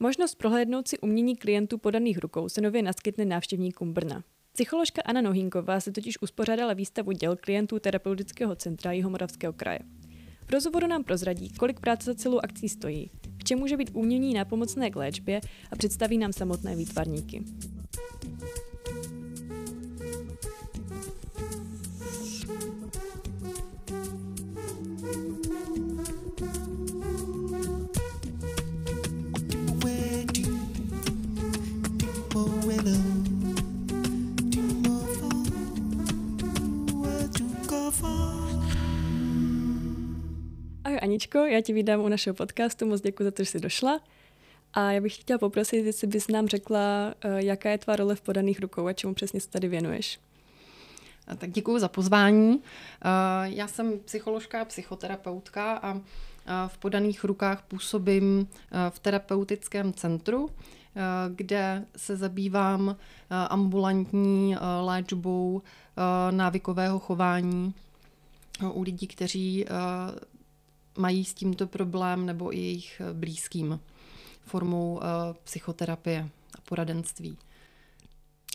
Možnost prohlédnout si umění klientů podaných rukou se nově naskytne návštěvníkům Brna. Psycholožka Anna Nohinková se totiž uspořádala výstavu děl klientů terapeutického centra Jihomoravského kraje. V rozhovoru nám prozradí, kolik práce za celou akcí stojí, v čem může být umění nápomocné k léčbě a představí nám samotné výtvarníky. Aničko, já ti vítám u našeho podcastu, moc děkuji za to, že jsi došla. A já bych chtěla poprosit, jestli bys nám řekla, eh, jaká je tvá role v podaných rukou a čemu přesně se tady věnuješ. Tak děkuji za pozvání. Eh, já jsem psycholožka psychoterapeutka a v podaných rukách působím eh, v terapeutickém centru, kde se zabývám ambulantní léčbou návykového chování u lidí, kteří mají s tímto problém nebo i jejich eh, blízkým formou uh, psychoterapie a poradenství.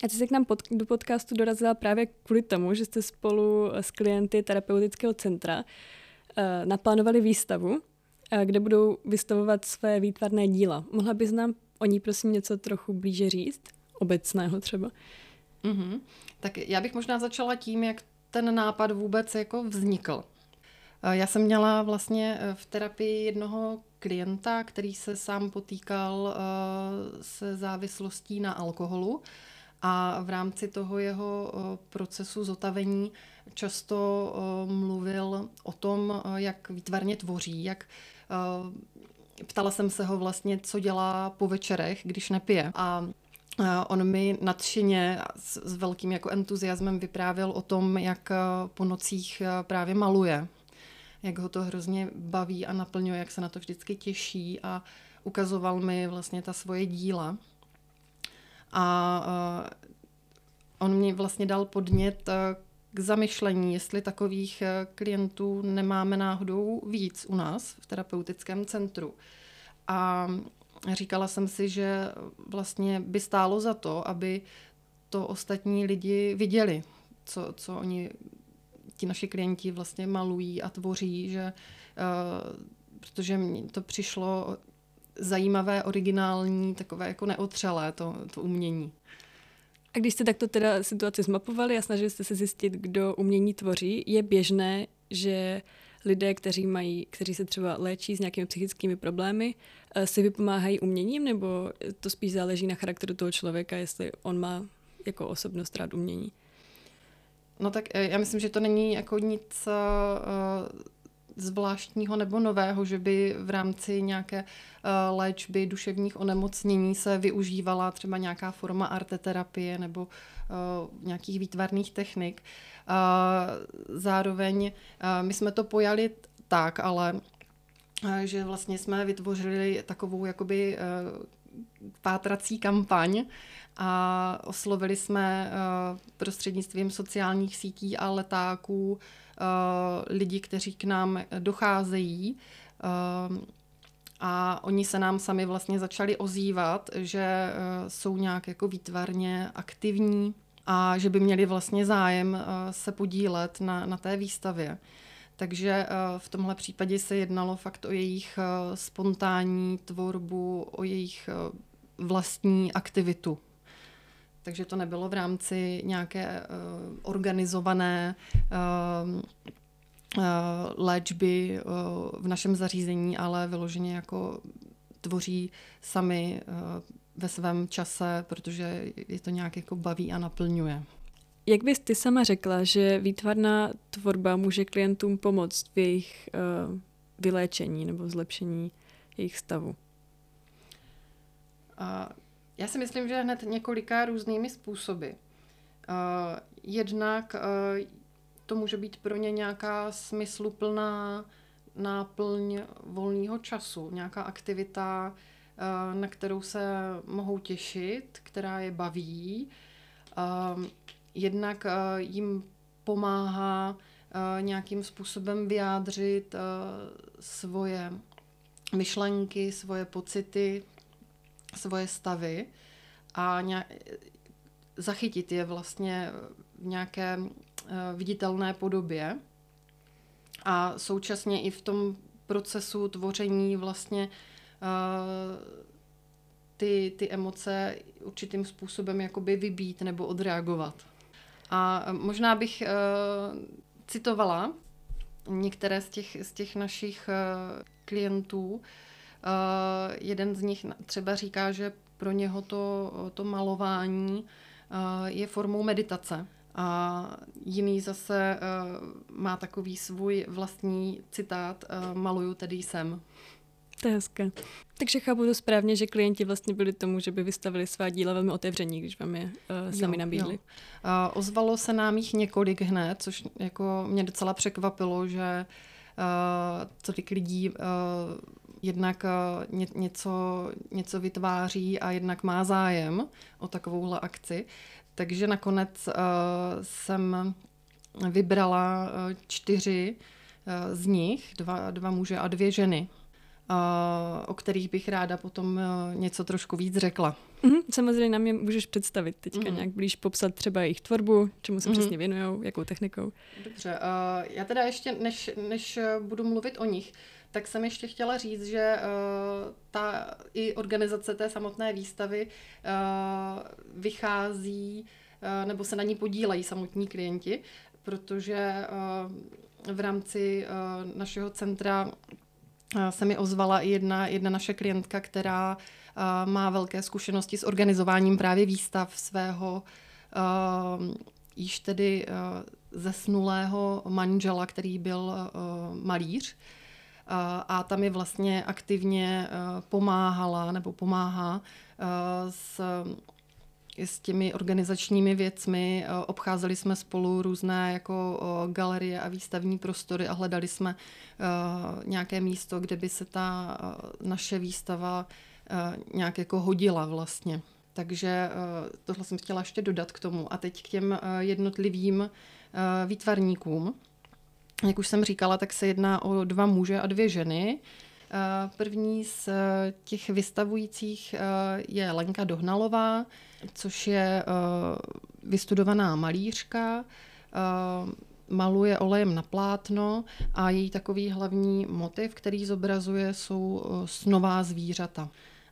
A ty jsi k nám pod, do podcastu dorazila právě kvůli tomu, že jste spolu s klienty terapeutického centra naplánovali výstavu, kde budou vystavovat své výtvarné díla. Mohla bys nám o ní prosím něco trochu blíže říct? Obecného třeba. Mm-hmm. Tak já bych možná začala tím, jak ten nápad vůbec jako vznikl. Eh, já jsem měla vlastně eh, v terapii jednoho klienta, který se sám potýkal eh, se závislostí na alkoholu a v rámci toho jeho procesu zotavení často mluvil o tom, jak výtvarně tvoří, jak ptala jsem se ho vlastně, co dělá po večerech, když nepije. A On mi nadšeně s velkým jako entuziasmem vyprávěl o tom, jak po nocích právě maluje jak ho to hrozně baví a naplňuje, jak se na to vždycky těší a ukazoval mi vlastně ta svoje díla. A uh, on mi vlastně dal podnět uh, k zamyšlení, jestli takových uh, klientů nemáme náhodou víc u nás v terapeutickém centru. A říkala jsem si, že vlastně by stálo za to, aby to ostatní lidi viděli, co, co oni ti naši klienti vlastně malují a tvoří, že uh, protože mi to přišlo zajímavé, originální, takové jako neotřelé to, to umění. A když jste takto teda situaci zmapovali a snažili jste se zjistit, kdo umění tvoří, je běžné, že lidé, kteří, mají, kteří se třeba léčí s nějakými psychickými problémy, eh, si vypomáhají uměním, nebo to spíš záleží na charakteru toho člověka, jestli on má jako osobnost rád umění? No tak eh, já myslím, že to není jako nic uh, zvláštního nebo nového, že by v rámci nějaké léčby duševních onemocnění se využívala třeba nějaká forma arteterapie nebo nějakých výtvarných technik. Zároveň my jsme to pojali tak, ale že vlastně jsme vytvořili takovou jakoby pátrací kampaň a oslovili jsme uh, prostřednictvím sociálních sítí a letáků uh, lidi, kteří k nám docházejí. Uh, a oni se nám sami vlastně začali ozývat, že jsou nějak jako výtvarně aktivní a že by měli vlastně zájem se podílet na, na té výstavě. Takže v tomhle případě se jednalo fakt o jejich spontánní tvorbu, o jejich vlastní aktivitu. Takže to nebylo v rámci nějaké organizované uh, léčby v našem zařízení, ale vyloženě jako tvoří sami ve svém čase, protože je to nějak jako baví a naplňuje. Jak bys ty sama řekla, že výtvarná tvorba může klientům pomoct v jejich uh, vyléčení nebo zlepšení jejich stavu? Já si myslím, že hned několika různými způsoby. Uh, jednak uh, to může být pro ně nějaká smysluplná náplň volného času, nějaká aktivita, uh, na kterou se mohou těšit, která je baví. Jednak uh, jim pomáhá uh, nějakým způsobem vyjádřit uh, svoje myšlenky, svoje pocity, svoje stavy a nějak, zachytit je vlastně v nějaké eh, viditelné podobě a současně i v tom procesu tvoření vlastně ty, ty emoce určitým způsobem jakoby vybít nebo odreagovat. A možná bych uh, citovala některé z těch, z těch našich uh, klientů. Uh, jeden z nich třeba říká, že pro něho to, to malování je formou meditace. A jiný zase má takový svůj vlastní citát, maluju tedy jsem. To je hezké. Takže chápu to správně, že klienti vlastně byli tomu, že by vystavili svá díla velmi otevření, když vám je uh, sami jo, nabídli. Jo. Uh, ozvalo se nám jich několik hned, což jako mě docela překvapilo, že uh, tolik lidí uh, jednak uh, ně, něco, něco vytváří a jednak má zájem o takovouhle akci. Takže nakonec uh, jsem vybrala uh, čtyři uh, z nich, dva, dva muže a dvě ženy o kterých bych ráda potom e, něco trošku víc řekla. Mm-hmm, samozřejmě nám je můžeš představit teďka mm-hmm. nějak blíž popsat třeba jejich tvorbu, čemu se mm-hmm. přesně věnují, jakou technikou. Dobře, uh, já teda ještě, než, než budu mluvit o nich, tak jsem ještě chtěla říct, že uh, ta i organizace té samotné výstavy uh, vychází, uh, nebo se na ní podílejí samotní klienti, protože uh, v rámci uh, našeho centra se mi ozvala i jedna, jedna naše klientka, která má velké zkušenosti s organizováním právě výstav svého již tedy zesnulého manžela, který byl malíř. A tam je vlastně aktivně pomáhala nebo pomáhá s s těmi organizačními věcmi. Eh, obcházeli jsme spolu různé jako galerie a výstavní prostory a hledali jsme eh, nějaké místo, kde by se ta eh, naše výstava nějak jako hodila vlastně. Takže tohle jsem chtěla ještě dodat k tomu. A teď k těm jednotlivým výtvarníkům. Jak už jsem říkala, tak se jedná o dva muže a dvě ženy. První z těch vystavujících je Lenka Dohnalová, což je vystudovaná malířka, maluje olejem na plátno a její takový hlavní motiv, který zobrazuje, jsou snová zvířata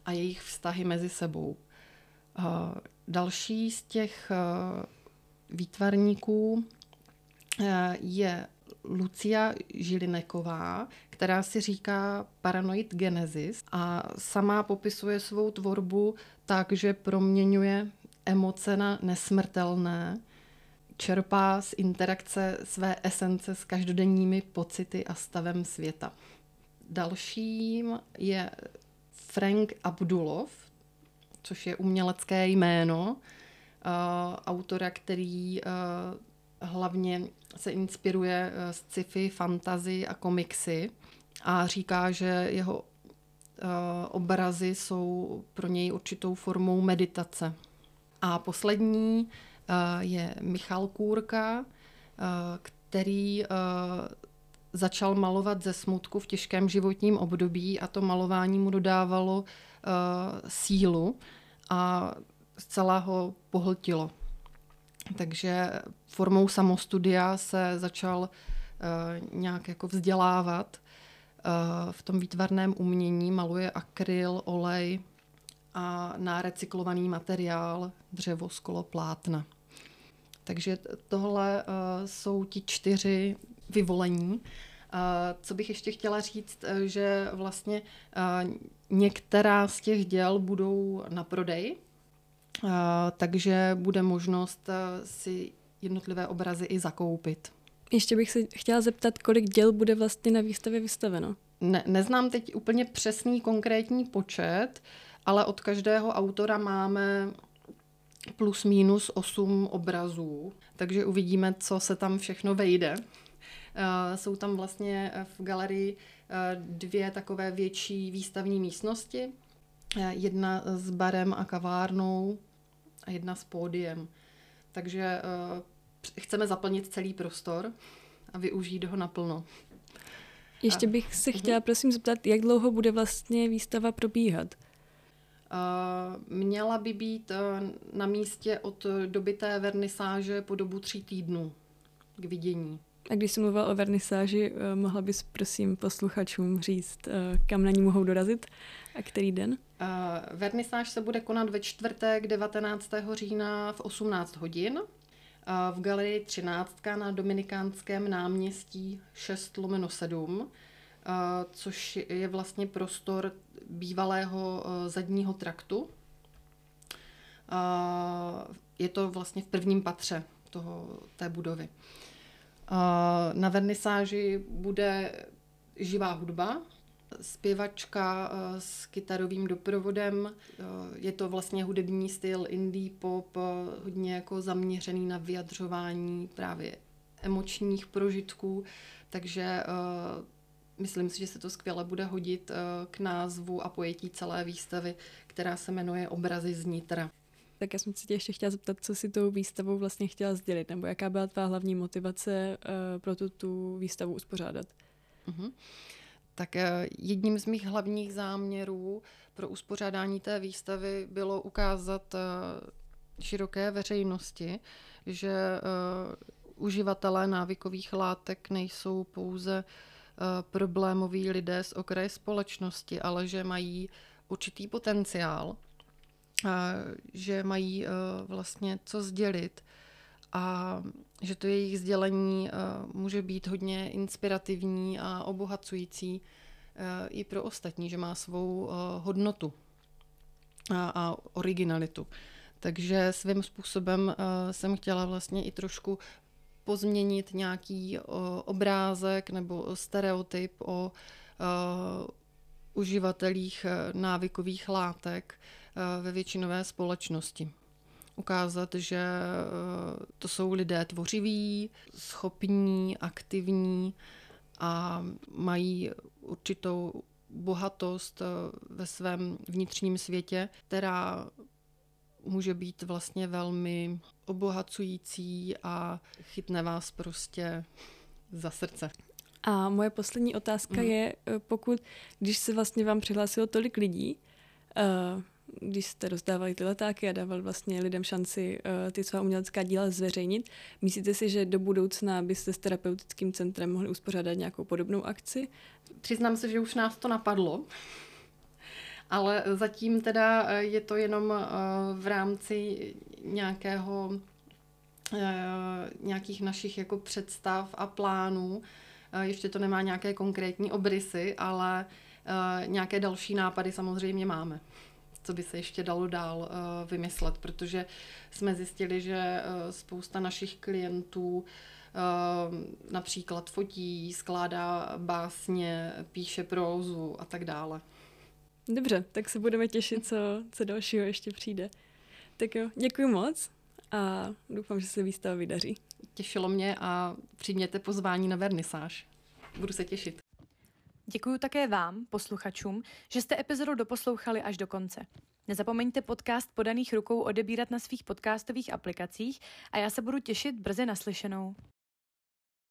a jejich vztahy mezi sebou. Další z těch výtvarníků je Lucia Žilineková, která si říká Paranoid Genesis a sama popisuje svou tvorbu tak, že proměňuje emoce na nesmrtelné, čerpá z interakce své esence s každodenními pocity a stavem světa. Dalším je Frank Abdulov, což je umělecké jméno uh, autora, který uh, hlavně se inspiruje z sci-fi, fantasy a komiksy a říká, že jeho uh, obrazy jsou pro něj určitou formou meditace. A poslední uh, je Michal Kůrka, který začal malovat ze smutku v těžkém životním období a to malování mu dodávalo sílu a zcela ho pohltilo. Takže formou samostudia se začal uh, nějak jako vzdělávat uh, v tom výtvarném umění, maluje akryl, olej a nárecyklovaný materiál, dřevo, sklo, plátna. Takže tohle uh, jsou ti čtyři vyvolení. Co bych ještě chtěla říct, že vlastně některá z těch děl budou na prodej, takže bude možnost si jednotlivé obrazy i zakoupit. Ještě bych se chtěla zeptat, kolik děl bude vlastně na výstavě vystaveno? Ne, neznám teď úplně přesný konkrétní počet, ale od každého autora máme plus minus 8 obrazů, takže uvidíme, co se tam všechno vejde. Jsou tam vlastně v galerii dvě takové větší výstavní místnosti. Jedna s barem a kavárnou a jedna s pódiem. Takže uh, chceme zaplnit celý prostor a využít ho naplno. Ještě bych se mhm. chtěla prosím zeptat, jak dlouho bude vlastně výstava probíhat? Měla by být na místě od doby té vernisáže po dobu tří týdnů k vidění. A když jsi mluvil o vernisáži, mohla bys prosím posluchačům říct, kam na ní mohou dorazit a který den? Vernisáž se bude konat ve čtvrtek 19. října v 18 hodin v galerii 13 na Dominikánském náměstí 6 lomeno 7, což je vlastně prostor bývalého zadního traktu. Je to vlastně v prvním patře toho, té budovy. Na vernisáži bude živá hudba, zpěvačka eh, s kytarovým doprovodem. Eh, je to vlastně hudební styl indie pop, eh, hodně jako zaměřený na vyjadřování právě emočních prožitků, takže myslím si, že se to skvěle bude hodit k názvu a pojetí celé výstavy, která se jmenuje Obrazy z nitra. Tak já jsem se tě ještě chtěla zeptat, co si tou výstavou vlastně chtěla sdělit, nebo jaká byla tvá hlavní motivace pro tu, tu výstavu uspořádat? Uh-huh tak eh, jedním z mých hlavních záměrů pro uspořádání té výstavy bylo ukázat eh, široké veřejnosti, že uživatelé návykových látek nejsou pouze problémoví lidé z okraje společnosti, ale že mají určitý potenciál, že mají vlastně co sdělit a že to jejich sdělení eh, může být hodně inspirativní a obohacující eh, i pro ostatní, že má svou hodnotu a originalitu. Takže svým způsobem jsem chtěla vlastně i trošku pozměnit nějaký obrázek nebo stereotyp o uživatelích návykových látek ve většinové společnosti ukázat, že eh, to jsou lidé tvořiví, schopní, aktivní a mají určitou bohatost eh, ve svém vnitřním světě, která může být vlastně velmi obohacující a chytne vás prostě za srdce. A moje poslední otázka mm. je, eh, pokud, když se vlastně vám přihlásilo tolik lidí, uh, když jste rozdávali ty letáky a dávali vlastně lidem šanci uh, ty svá umělecká díla zveřejnit, myslíte si, že do budoucna byste s terapeutickým centrem mohli uspořádat nějakou podobnou akci? Přiznám se, že už nás to napadlo. Ale zatím teda eh, je to jenom uh, v rámci nějakého nějakých našich jako představ a plánů. Ještě to nemá nějaké konkrétní obrysy, ale nějaké další nápady samozřejmě máme co by se ještě dalo dál uh, vymyslet, protože jsme zjistili, že uh, spousta našich klientů uh, například fotí, skládá básně, píše prózu a tak dále. Dobře, tak se budeme těšit, co, co dalšího ještě přijde. Tak jo, děkuji moc a doufám, že se výstava vydaří. Těšilo mě a přijměte pozvání na vernisáž. Budu se těšit. Děkuji také vám, posluchačům, že jste epizodu doposlouchali až do konce. Nezapomeňte podcast podaných rukou odebírat na svých podcastových aplikacích a já se budu těšit brzy naslyšenou.